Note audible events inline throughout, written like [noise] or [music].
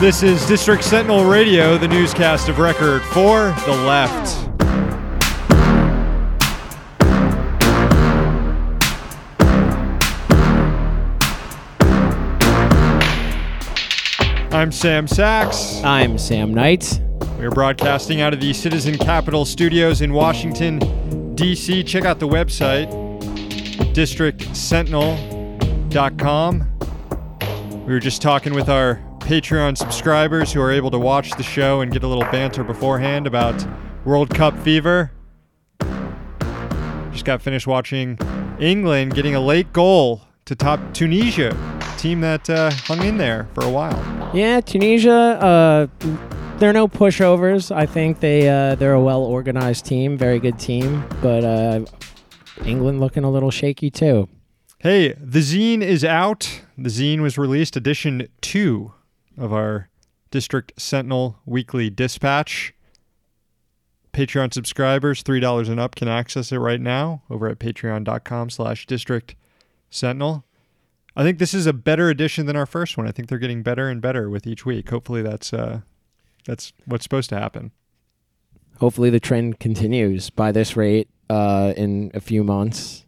This is District Sentinel Radio, the newscast of record for the left. I'm Sam Sachs. I'm Sam Knight. We're broadcasting out of the Citizen Capital Studios in Washington, D.C. Check out the website, districtsentinel.com. We were just talking with our Patreon subscribers who are able to watch the show and get a little banter beforehand about World Cup fever. Just got finished watching England getting a late goal to top Tunisia, team that uh, hung in there for a while. Yeah, Tunisia. Uh, they're no pushovers. I think they uh, they're a well organized team, very good team. But uh, England looking a little shaky too. Hey, the zine is out. The zine was released, edition two of our District Sentinel Weekly Dispatch. Patreon subscribers, three dollars and up, can access it right now over at patreon.com slash district sentinel. I think this is a better edition than our first one. I think they're getting better and better with each week. Hopefully that's uh that's what's supposed to happen. Hopefully the trend continues. By this rate, uh, in a few months,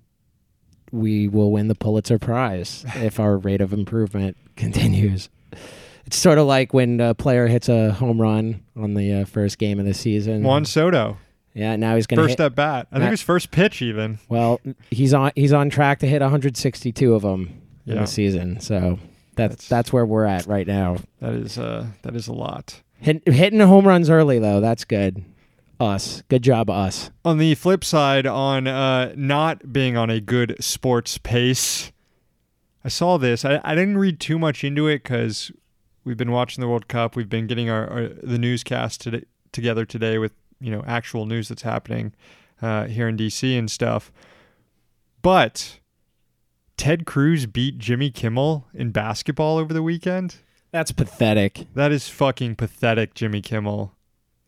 we will win the Pulitzer Prize if our rate of improvement continues. It's sort of like when a player hits a home run on the uh, first game of the season. Juan Soto, Yeah, now he's going to first at bat. I think Matt- it was first pitch even. Well, he's on he's on track to hit 162 of them in Yeah. the season. So that's That's- that's where we're at right now. That is uh that is a lot. Hit, hitting home runs early though, that's good. Us, good job, us. On the flip side, on uh, not being on a good sports pace, I saw this. I, I didn't read too much into it because we've been watching the World Cup. We've been getting our, our the newscast today, together today with you know actual news that's happening uh, here in DC and stuff. But Ted Cruz beat Jimmy Kimmel in basketball over the weekend. That's pathetic. That is fucking pathetic, Jimmy Kimmel.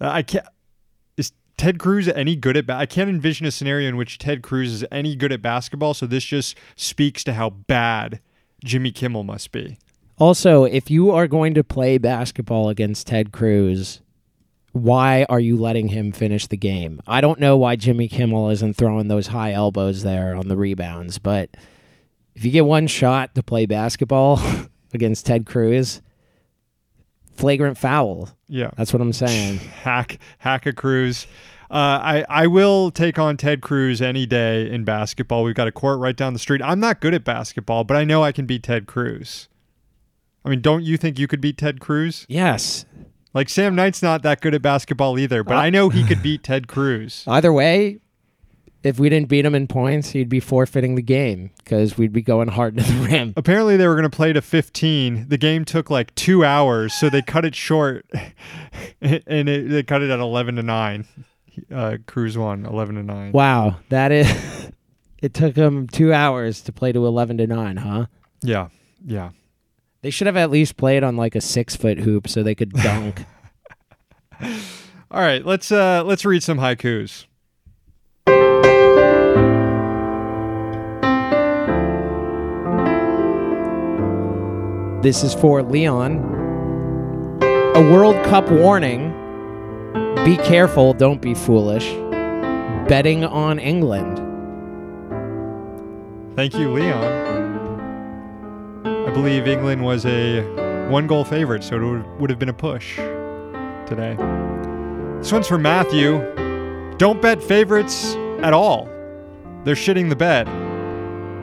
Uh, I can't. Is Ted Cruz any good at? Ba- I can't envision a scenario in which Ted Cruz is any good at basketball. So this just speaks to how bad Jimmy Kimmel must be. Also, if you are going to play basketball against Ted Cruz, why are you letting him finish the game? I don't know why Jimmy Kimmel isn't throwing those high elbows there on the rebounds, but if you get one shot to play basketball [laughs] against Ted Cruz, flagrant foul. Yeah, That's what I'm saying. [laughs] hack hack a Cruz. Uh, I I will take on Ted Cruz any day in basketball. We've got a court right down the street. I'm not good at basketball, but I know I can beat Ted Cruz. I mean, don't you think you could beat Ted Cruz? Yes. Like Sam Knight's not that good at basketball either, but Uh, I know he could [laughs] beat Ted Cruz. Either way, if we didn't beat him in points, he'd be forfeiting the game because we'd be going hard to the [laughs] rim. Apparently, they were going to play to 15. The game took like two hours, so they cut it short, [laughs] and it, they cut it at 11 to nine. Uh, Cruz won 11 to nine. Wow, that is. it took him two hours to play to eleven to nine, huh? Yeah, yeah. They should have at least played on like a six foot hoop so they could dunk. [laughs] All right, let's uh let's read some haikus. this is for Leon. A World Cup warning. Be careful, don't be foolish. Betting on England. Thank you, Leon. I believe England was a one goal favorite, so it would, would have been a push today. This one's for Matthew. Don't bet favorites at all. They're shitting the bed.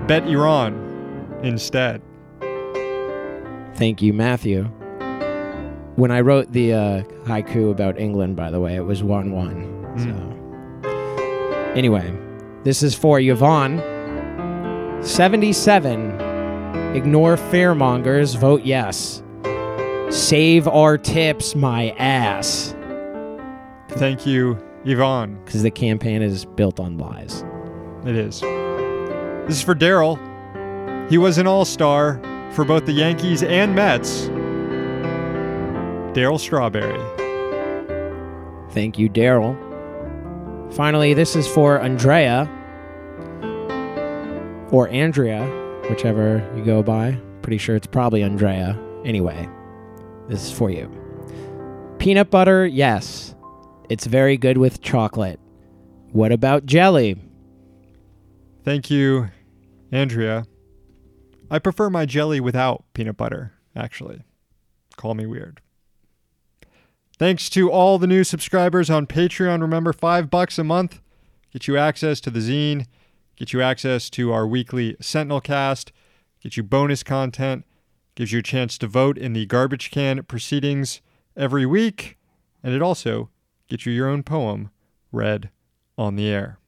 Bet Iran instead. Thank you, Matthew. When I wrote the uh, haiku about England, by the way, it was 1 1. So. Anyway, this is for Yvonne. 77. Ignore fearmongers, vote yes. Save our tips, my ass. Thank you, Yvonne. Because the campaign is built on lies. It is. This is for Daryl. He was an all star for both the Yankees and Mets. Darryl Strawberry. Thank you, Daryl. Finally, this is for Andrea. Or Andrea, whichever you go by. Pretty sure it's probably Andrea. Anyway, This is for you. Peanut butter, yes. It's very good with chocolate. What about jelly? Thank you, Andrea. I prefer my jelly without peanut butter, actually. Call me weird. Thanks to all the new subscribers on Patreon. Remember, five bucks a month get you access to the zine, get you access to our weekly Sentinel cast, get you bonus content, gives you a chance to vote in the garbage can proceedings every week, and it also gets you your own poem read on the air.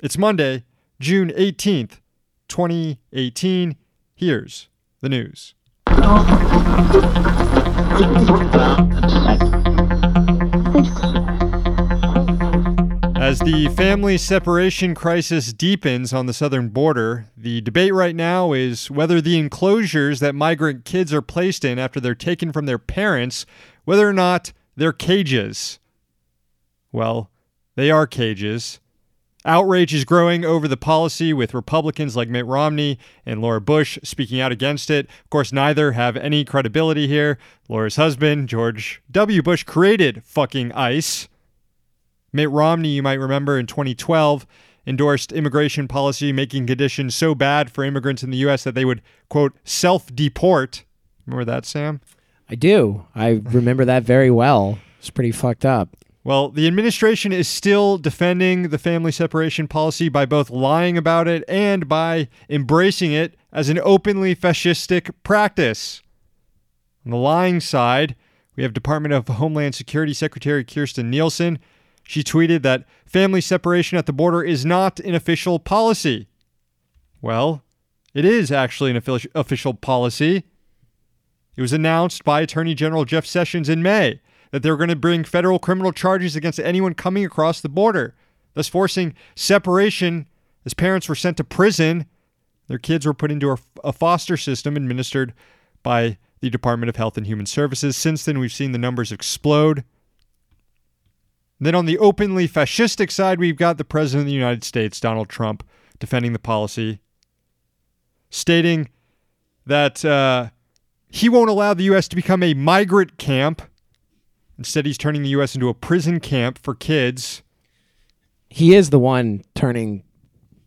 It's Monday, June 18th, 2018. Here's the news. [laughs] the family separation crisis deepens on the southern border, the debate right now is whether the enclosures that migrant kids are placed in after they're taken from their parents, whether or not they're cages. Well, they are cages. Outrage is growing over the policy, with Republicans like Mitt Romney and Laura Bush speaking out against it. Of course, neither have any credibility here. Laura's husband, George W. Bush, created fucking ICE. Mitt Romney, you might remember in 2012, endorsed immigration policy making conditions so bad for immigrants in the U.S. that they would, quote, self deport. Remember that, Sam? I do. I remember that very well. It's pretty fucked up. Well, the administration is still defending the family separation policy by both lying about it and by embracing it as an openly fascistic practice. On the lying side, we have Department of Homeland Security Secretary Kirstjen Nielsen. She tweeted that family separation at the border is not an official policy. Well, it is actually an official policy. It was announced by Attorney General Jeff Sessions in May that they're going to bring federal criminal charges against anyone coming across the border, thus forcing separation as parents were sent to prison. Their kids were put into a foster system administered by the Department of Health and Human Services. Since then, we've seen the numbers explode. Then on the openly fascistic side, we've got the President of the United States, Donald Trump, defending the policy, stating that uh, he won't allow the U.S. to become a migrant camp. Instead, he's turning the U.S. into a prison camp for kids. He is the one turning,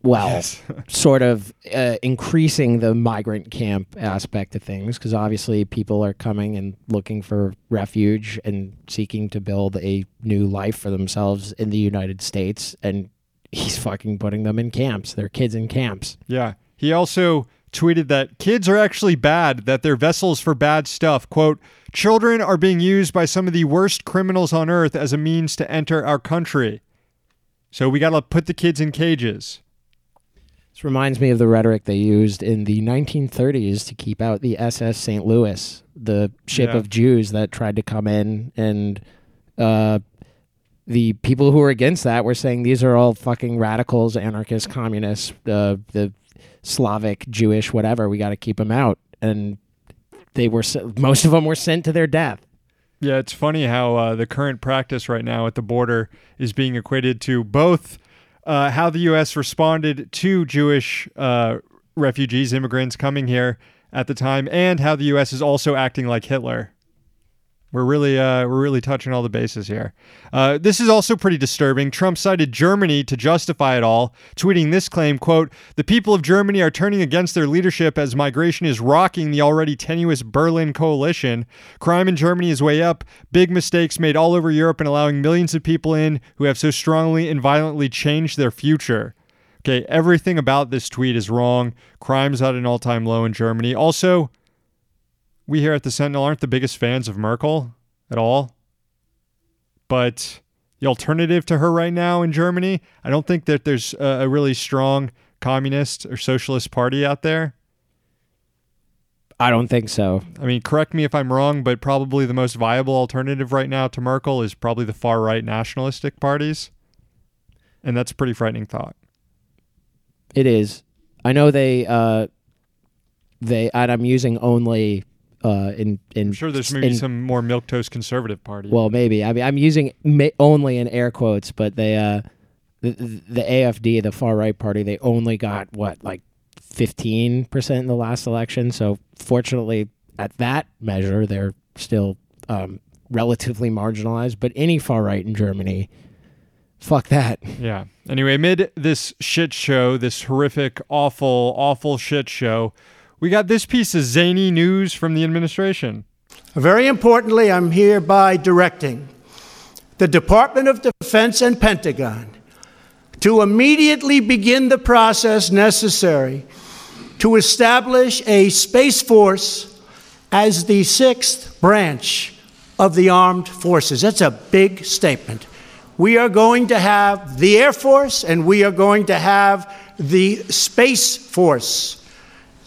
well, Yes. [laughs] sort of uh, increasing the migrant camp aspect of things because obviously people are coming and looking for refuge and seeking to build a new life for themselves in the United States. And he's fucking putting them in camps. They're kids in camps. Yeah. He also tweeted that kids are actually bad, that they're vessels for bad stuff. Quote, children are being used by some of the worst criminals on earth as a means to enter our country. So we got to put the kids in cages. This reminds me of the rhetoric they used in the 1930s to keep out the SS St. Louis, the ship Yeah. of Jews that tried to come in. And uh, the people who were against that were saying these are all fucking radicals, anarchists, communists, uh, the Slavic, Jewish, whatever. We got to keep them out. And they were most of them were sent to their death. Yeah, it's funny how uh, the current practice right now at the border is being equated to both uh, how the U.S. responded to Jewish uh, refugees, immigrants coming here at the time, and how the U.S. is also acting like Hitler. We're really, uh, we're really touching all the bases here. Uh, this is also pretty disturbing. Trump cited Germany to justify it all, tweeting this claim: "quote The people of Germany are turning against their leadership as migration is rocking the already tenuous Berlin coalition. Crime in Germany is way up. Big mistakes made all over Europe in allowing millions of people in who have so strongly and violently changed their future." Okay, everything about this tweet is wrong. Crime's at an all-time low in Germany. Also, we here at the Sentinel aren't the biggest fans of Merkel at all. But the alternative to her right now in Germany, I don't think that there's a, really strong communist or socialist party out there. I don't think so. I mean, correct me if I'm wrong, but probably the most viable alternative right now to Merkel is probably the far right nationalistic parties. And that's a pretty frightening thought. It is. I know they uh they and I'm using only uh in in I'm sure there's maybe in- some more milquetoast conservative party. well maybe I mean I'm using ma- only in air quotes but they uh the, the AFD the far right party they only got what like 15% in the last election so fortunately at that measure, they're still um, relatively marginalized. But any far right in Germany, fuck that. Yeah. Anyway, amid this shit show, this horrific, awful, awful shit show, we got this piece of zany news from the administration. Very importantly, I'm hereby directing the Department of Defense and Pentagon to immediately begin the process necessary to establish a Space Force as the sixth branch of the armed forces. That's a big statement. We are going to have the Air Force and we are going to have the Space Force,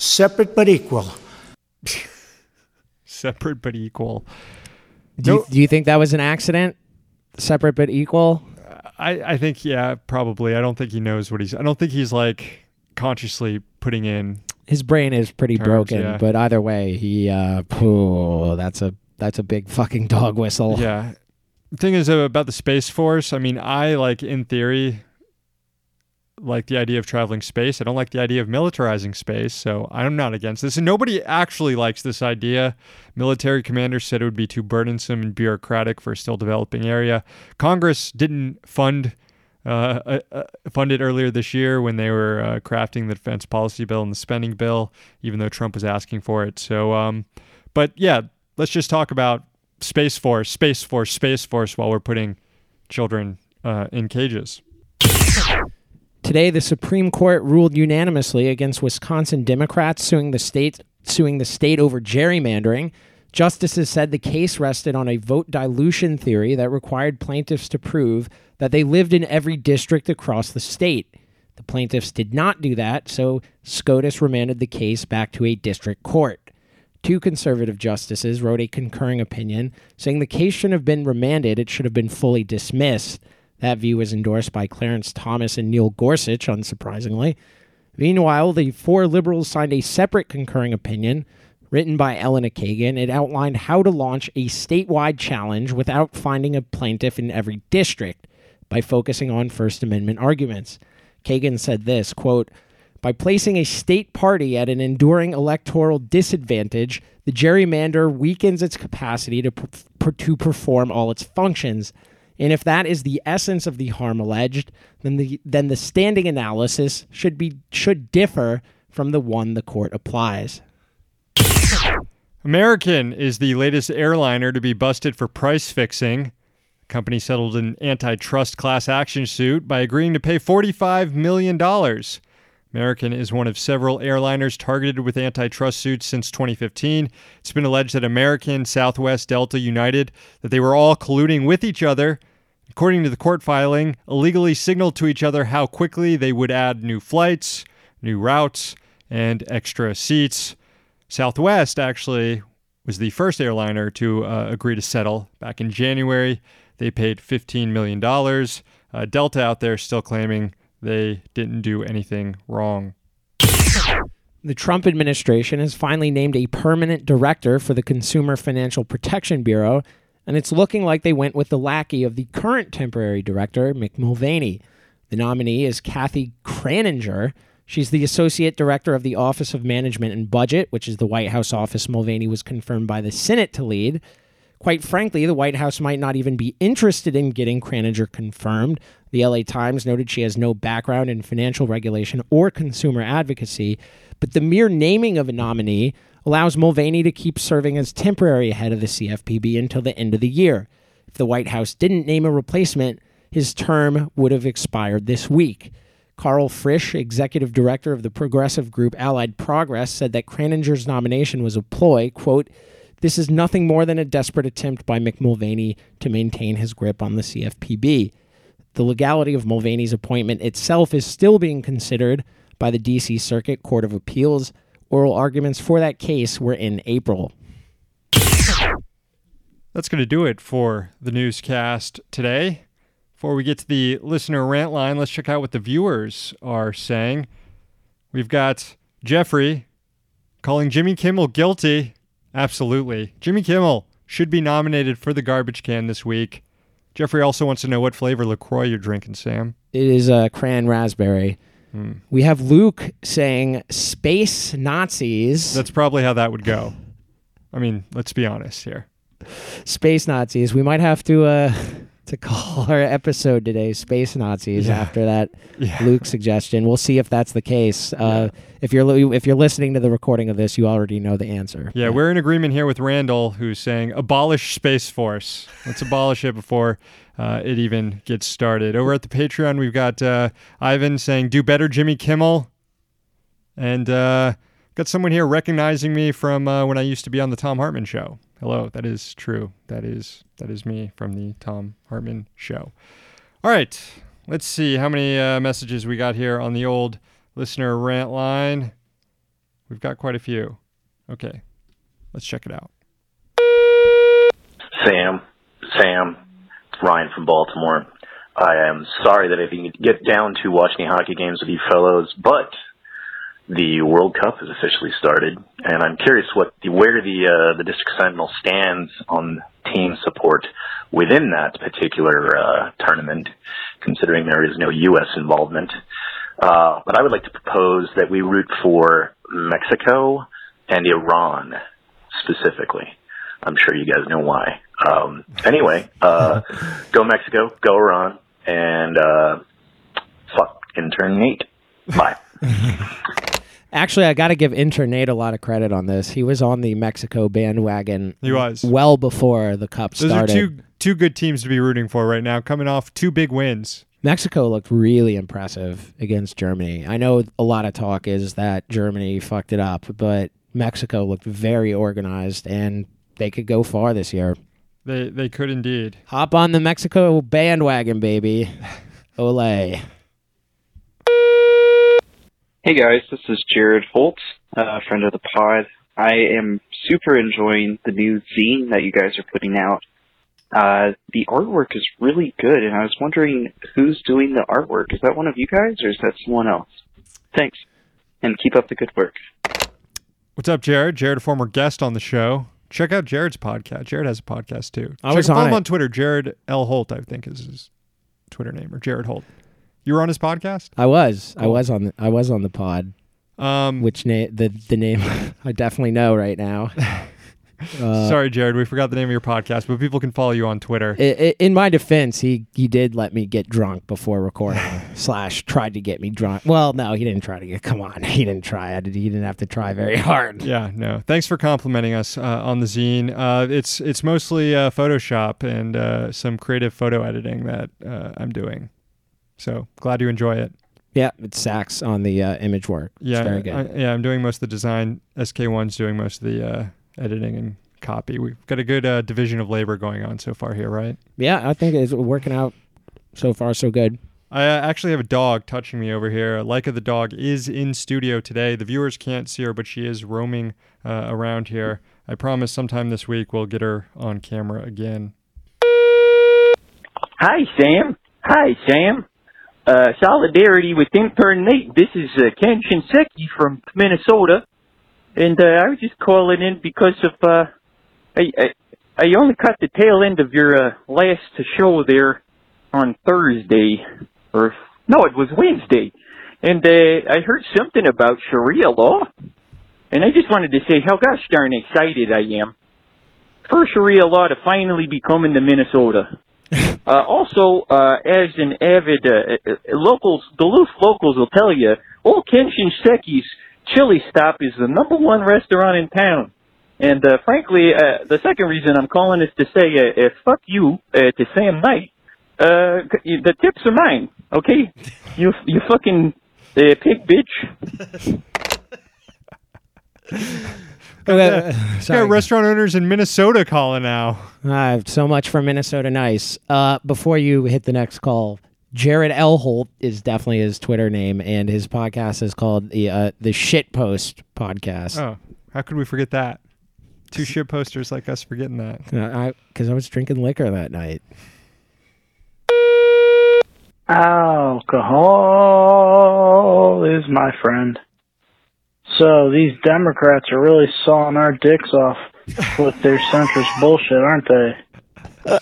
separate but equal. [laughs] Separate but equal. Do, No- you, do you think that was an accident? Separate but equal? I, I think, yeah, probably. I don't think he knows what he's. I don't think he's like consciously putting in. His brain is pretty Terms, broken, yeah. but either way, he uh, phew, that's a that's a big fucking dog whistle. Yeah. The thing is uh, about the Space Force, I mean, I like, in theory, like the idea of traveling space. I don't like the idea of militarizing space, so I'm not against this. And nobody actually likes this idea. Military commanders said it would be too burdensome and bureaucratic for a still developing area. Congress didn't fund uh, uh, uh, fund it earlier this year when they were uh, crafting the defense policy bill and the spending bill, even though Trump was asking for it. So, um, but yeah, let's just talk about Space Force, Space Force, Space Force while we're putting children uh, in cages. Today, the Supreme Court ruled unanimously against Wisconsin Democrats suing the state suing the state over gerrymandering. Justices said the case rested on a vote dilution theory that required plaintiffs to prove that they lived in every district across the state. The plaintiffs did not do that, so SCOTUS remanded the case back to a district court. Two conservative justices wrote a concurring opinion saying the case shouldn't have been remanded, it should have been fully dismissed. That view was endorsed by Clarence Thomas and Neil Gorsuch, unsurprisingly. Meanwhile, the four liberals signed a separate concurring opinion written by Elena Kagan. It outlined how to launch a statewide challenge without finding a plaintiff in every district by focusing on First Amendment arguments. Kagan said this quote, by placing a state party at an enduring electoral disadvantage, the gerrymander weakens its capacity to, to perform all its functions. And if that is the essence of the harm alleged, then the then the standing analysis should be should differ from the one the court applies. American is the latest airliner to be busted for price fixing. The company settled an antitrust class action suit by agreeing to pay $45 million. American is one of several airliners targeted with antitrust suits since 2015. It's been alleged that American, Southwest, Delta, United, that they were all colluding with each other. According to the court filing, illegally signaled to each other how quickly they would add new flights, new routes, and extra seats. Southwest actually was the first airliner to uh, agree to settle back in January. They paid $15 million. Uh, Delta out there still claiming they didn't do anything wrong. The Trump administration has finally named a permanent director for the Consumer Financial Protection Bureau, and it's looking like they went with the lackey of the current temporary director, Mick Mulvaney. The nominee is Kathy Kraninger. She's the associate director of the Office of Management and Budget, which is the White House office Mulvaney was confirmed by the Senate to lead. Quite frankly, the White House might not even be interested in getting Kraninger confirmed. The LA Times noted she has no background in financial regulation or consumer advocacy, but the mere naming of a nominee allows Mulvaney to keep serving as temporary head of the CFPB until the end of the year. If the White House didn't name a replacement, his term would have expired this week. Karl Frisch, executive director of the progressive group Allied Progress, said that Kraninger's nomination was a ploy, quote, this is nothing more than a desperate attempt by Mick Mulvaney to maintain his grip on the CFPB. The legality of Mulvaney's appointment itself is still being considered by the D.C. Circuit Court of Appeals. Oral arguments for that case were in April. That's going to do it for the newscast today. Before we get to the listener rant line, let's check out what the viewers are saying. We've got Jeffrey calling Jimmy Kimmel guilty. Absolutely. Jimmy Kimmel should be nominated for the garbage can this week. Jeffrey also wants to know what flavor LaCroix you're drinking, Sam. It is a cran raspberry. We have Luke saying space Nazis. That's probably how that would go. I mean, let's be honest here. Space Nazis. We might have to uh to call [laughs] our episode today Space Nazis Yeah. after that [laughs] Yeah. Luke suggestion. We'll see if that's the case. Uh, if you're li- if you're listening to the recording of this, you already know the answer. Yeah, we're in agreement here with Randall, who's saying abolish Space Force. Let's abolish it before uh, it even gets started. Over at the Patreon, we've got uh, Ivan saying, "Do better, Jimmy Kimmel," and uh, got someone here recognizing me from uh, when I used to be on the Thom Hartmann Show. Hello, that is true. That is that is me from the Thom Hartmann Show. All right, let's see how many uh, messages we got here on the old listener rant line. We've got quite a few. Okay, let's check it out. Sam, Sam, Ryan from Baltimore. I am sorry that I didn't get down to watching hockey games with you fellows, but the World Cup has officially started, and I'm curious what the, where the uh, the District Sentinel stands on team support within that particular uh, tournament, considering there is no U.S. involvement. Uh, but I would like to propose that we root for Mexico and Iran specifically. I'm sure you guys know why. Um, anyway, uh, [laughs] go Mexico, go Iran, and uh, fuck intern Nate. Bye. [laughs] Actually, I got to give intern Nate a lot of credit on this. He was on the Mexico bandwagon. He was. well before the cup Those started. are two two good teams to be rooting for right now, coming off two big wins. Mexico looked really impressive against Germany. I know a lot of talk is that Germany fucked it up, but Mexico looked very organized and they could go far this year. They they could indeed. Hop on the Mexico bandwagon, baby. [laughs] Olay. Hey guys, this is Jared Holt, uh, friend of the pod. I am super enjoying the new zine that you guys are putting out. Uh, the artwork is really good, and I was wondering who's doing the artwork. Is that one of you guys, or is that someone else? Thanks, and keep up the good work. What's up, Jared? Jared, a former guest on the show. Check out Jared's podcast. Jared has a podcast too. I Check was follow on him it. on Twitter. Jared L Holt, I think, is his Twitter name, or Jared Holt. You were on his podcast. I was. I was on the, I was on the pod, Um, which name? the the name [laughs] I definitely know right now. Uh, [laughs] sorry, Jared, we forgot the name of your podcast, but people can follow you on Twitter. In my defense, he he did let me get drunk before recording. [laughs] slash tried to get me drunk. Well, no, he didn't try to get. Come on, he didn't try. I did, he didn't have to try very hard. Yeah, no. Thanks for complimenting us uh, on the zine. Uh, it's it's mostly uh, Photoshop and uh, some creative photo editing that uh, I'm doing. So glad you enjoy it. Yeah, it's Sachs on the uh, image work. Yeah, it's very good. I, yeah. I'm doing most of the design. SK1's doing most of the uh, editing and copy. We've got a good uh, division of labor going on so far here, right? yeah, I think it's working out so far so good. I uh, actually have a dog touching me over here. Leica the dog is in studio today. The viewers can't see her, but she is roaming uh, around here. I promise sometime this week we'll get her on camera again. Hi, Sam. Hi, Sam. Uh, solidarity with intern Nate. This is uh, Ken Shinseki from Minnesota, and uh, I was just calling in because of uh, I, I I only caught the tail end of your uh, last show there on Thursday, or no, it was Wednesday, and uh, I heard something about Sharia law, and I just wanted to say how gosh darn excited I am for Sharia law to finally be coming to Minnesota. Uh, also, uh, as an avid uh, uh, locals, Duluth locals will tell you, Old Ken Shinseki's Chili Stop is the number one restaurant in town. And uh, frankly, uh, the second reason I'm calling is to say, uh, uh, fuck you uh, to Sam Knight. Uh, the tips are mine, okay? [laughs] You you fucking uh, pig bitch. [laughs] Okay, Got [laughs] restaurant owners in Minnesota calling now. Ah, so much for Minnesota Nice. Uh, before you hit the next call, Jared L. Holt is definitely his Twitter name, and his podcast is called the uh, the Shit Post Podcast. Oh, how could we forget that? Two shit posters like us forgetting that. Because I was drinking liquor that night. Alcohol is my friend. So these Democrats are really sawing our dicks off with their centrist bullshit, aren't they?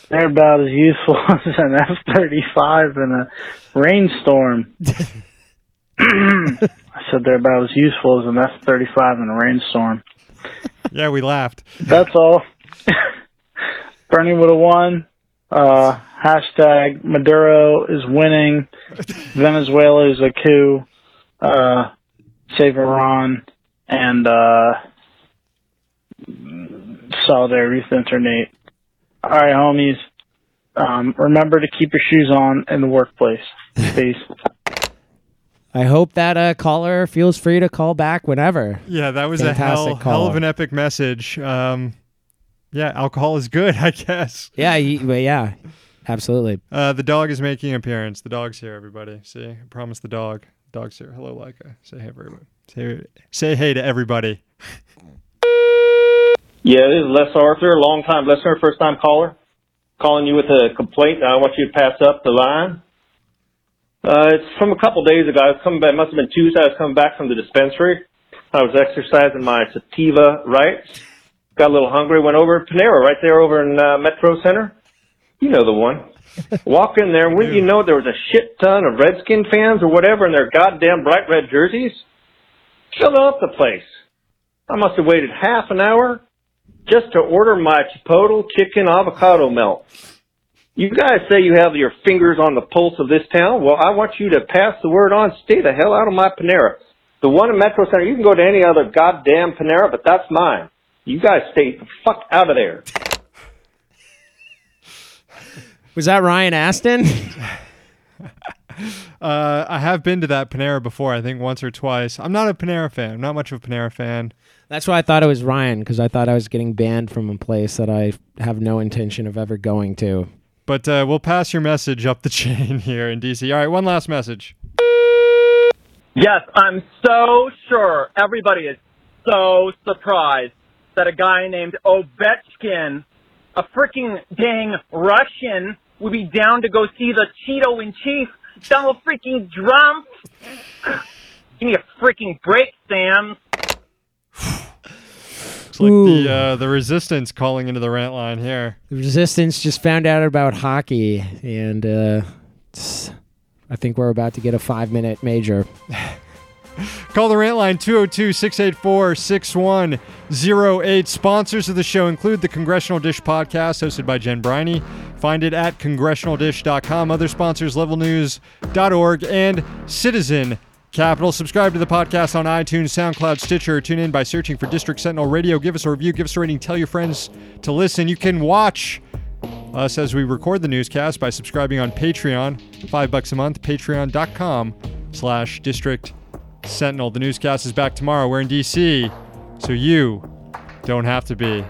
They're about as useful [laughs] as an F-35 in a rainstorm. [clears throat] I said they're about as useful as an F-35 in a rainstorm. Yeah, we laughed. That's all. [laughs] Bernie would have won. Uh, hashtag Maduro is winning. Venezuela is a coup. Uh, save Iran. And, uh, solidarity with intern Nate. All right, homies. Um, remember to keep your shoes on in the workplace. Peace. [laughs] I hope that uh, caller feels free to call back whenever. Yeah, that was a hell, Fantastic hell of an epic message. Um, yeah, alcohol is good, [laughs] I guess. Yeah, you, well, yeah, absolutely. Uh, the dog is making an appearance. The dog's here, everybody. See, I promised the dog. Dog's here. Hello, Leica. Say hey, everybody. Say, say hey to everybody. Yeah, this is Les Arthur, long time listener, first time caller. Calling you with a complaint. I want you to pass up the line. Uh, it's from a couple days ago. I was coming back, must have been Tuesday. I was coming back from the dispensary. I was exercising my sativa rights. Got a little hungry. Went over to Panera right there over in uh, Metro Center. You know the one. Walk in there, and wouldn't you know there was a shit ton of Redskin fans or whatever in their goddamn bright red jerseys? Filling up the place. I must have waited half an hour just to order my Chipotle chicken avocado melt. You guys say you have your fingers on the pulse of this town. Well, I want you to pass the word on. Stay the hell out of my Panera. The one in Metro Center, you can go to any other goddamn Panera, but that's mine. You guys stay the fuck out of there. Was that Ryan Aston? [laughs] Uh, I have been to that Panera before, I think once or twice. I'm not a Panera fan. I'm not much of a Panera fan. That's why I thought it was Ryan because I thought I was getting banned from a place that I have no intention of ever going to. But uh, we'll pass your message up the [laughs] chain here in DC. All right, one last message. Yes, I'm so sure everybody is so surprised that a guy named Ovechkin, a freaking dang Russian, would be down to go see the Cheeto in Chief, Donald freaking Trump. Give me a freaking break, Sam. It's like Ooh. the uh, the resistance calling into the rant line here. The Resistance just found out about hockey, and uh, I think we're about to get a five minute major. [laughs] Call the rant line 202 684 6108. Sponsors of the show include the Congressional Dish podcast hosted by Jen Briney. Find it at congressionaldish.com. Other sponsors, levelnews.org and Citizen Capital. Subscribe to the podcast on iTunes, SoundCloud, Stitcher, tune in by searching for District Sentinel Radio. Give us a review, give us a rating, tell your friends to listen. You can watch us as we record the newscast by subscribing on Patreon. Five bucks a month, patreon.com slash district sentinel. The newscast is back tomorrow. We're in DC, so you don't have to be.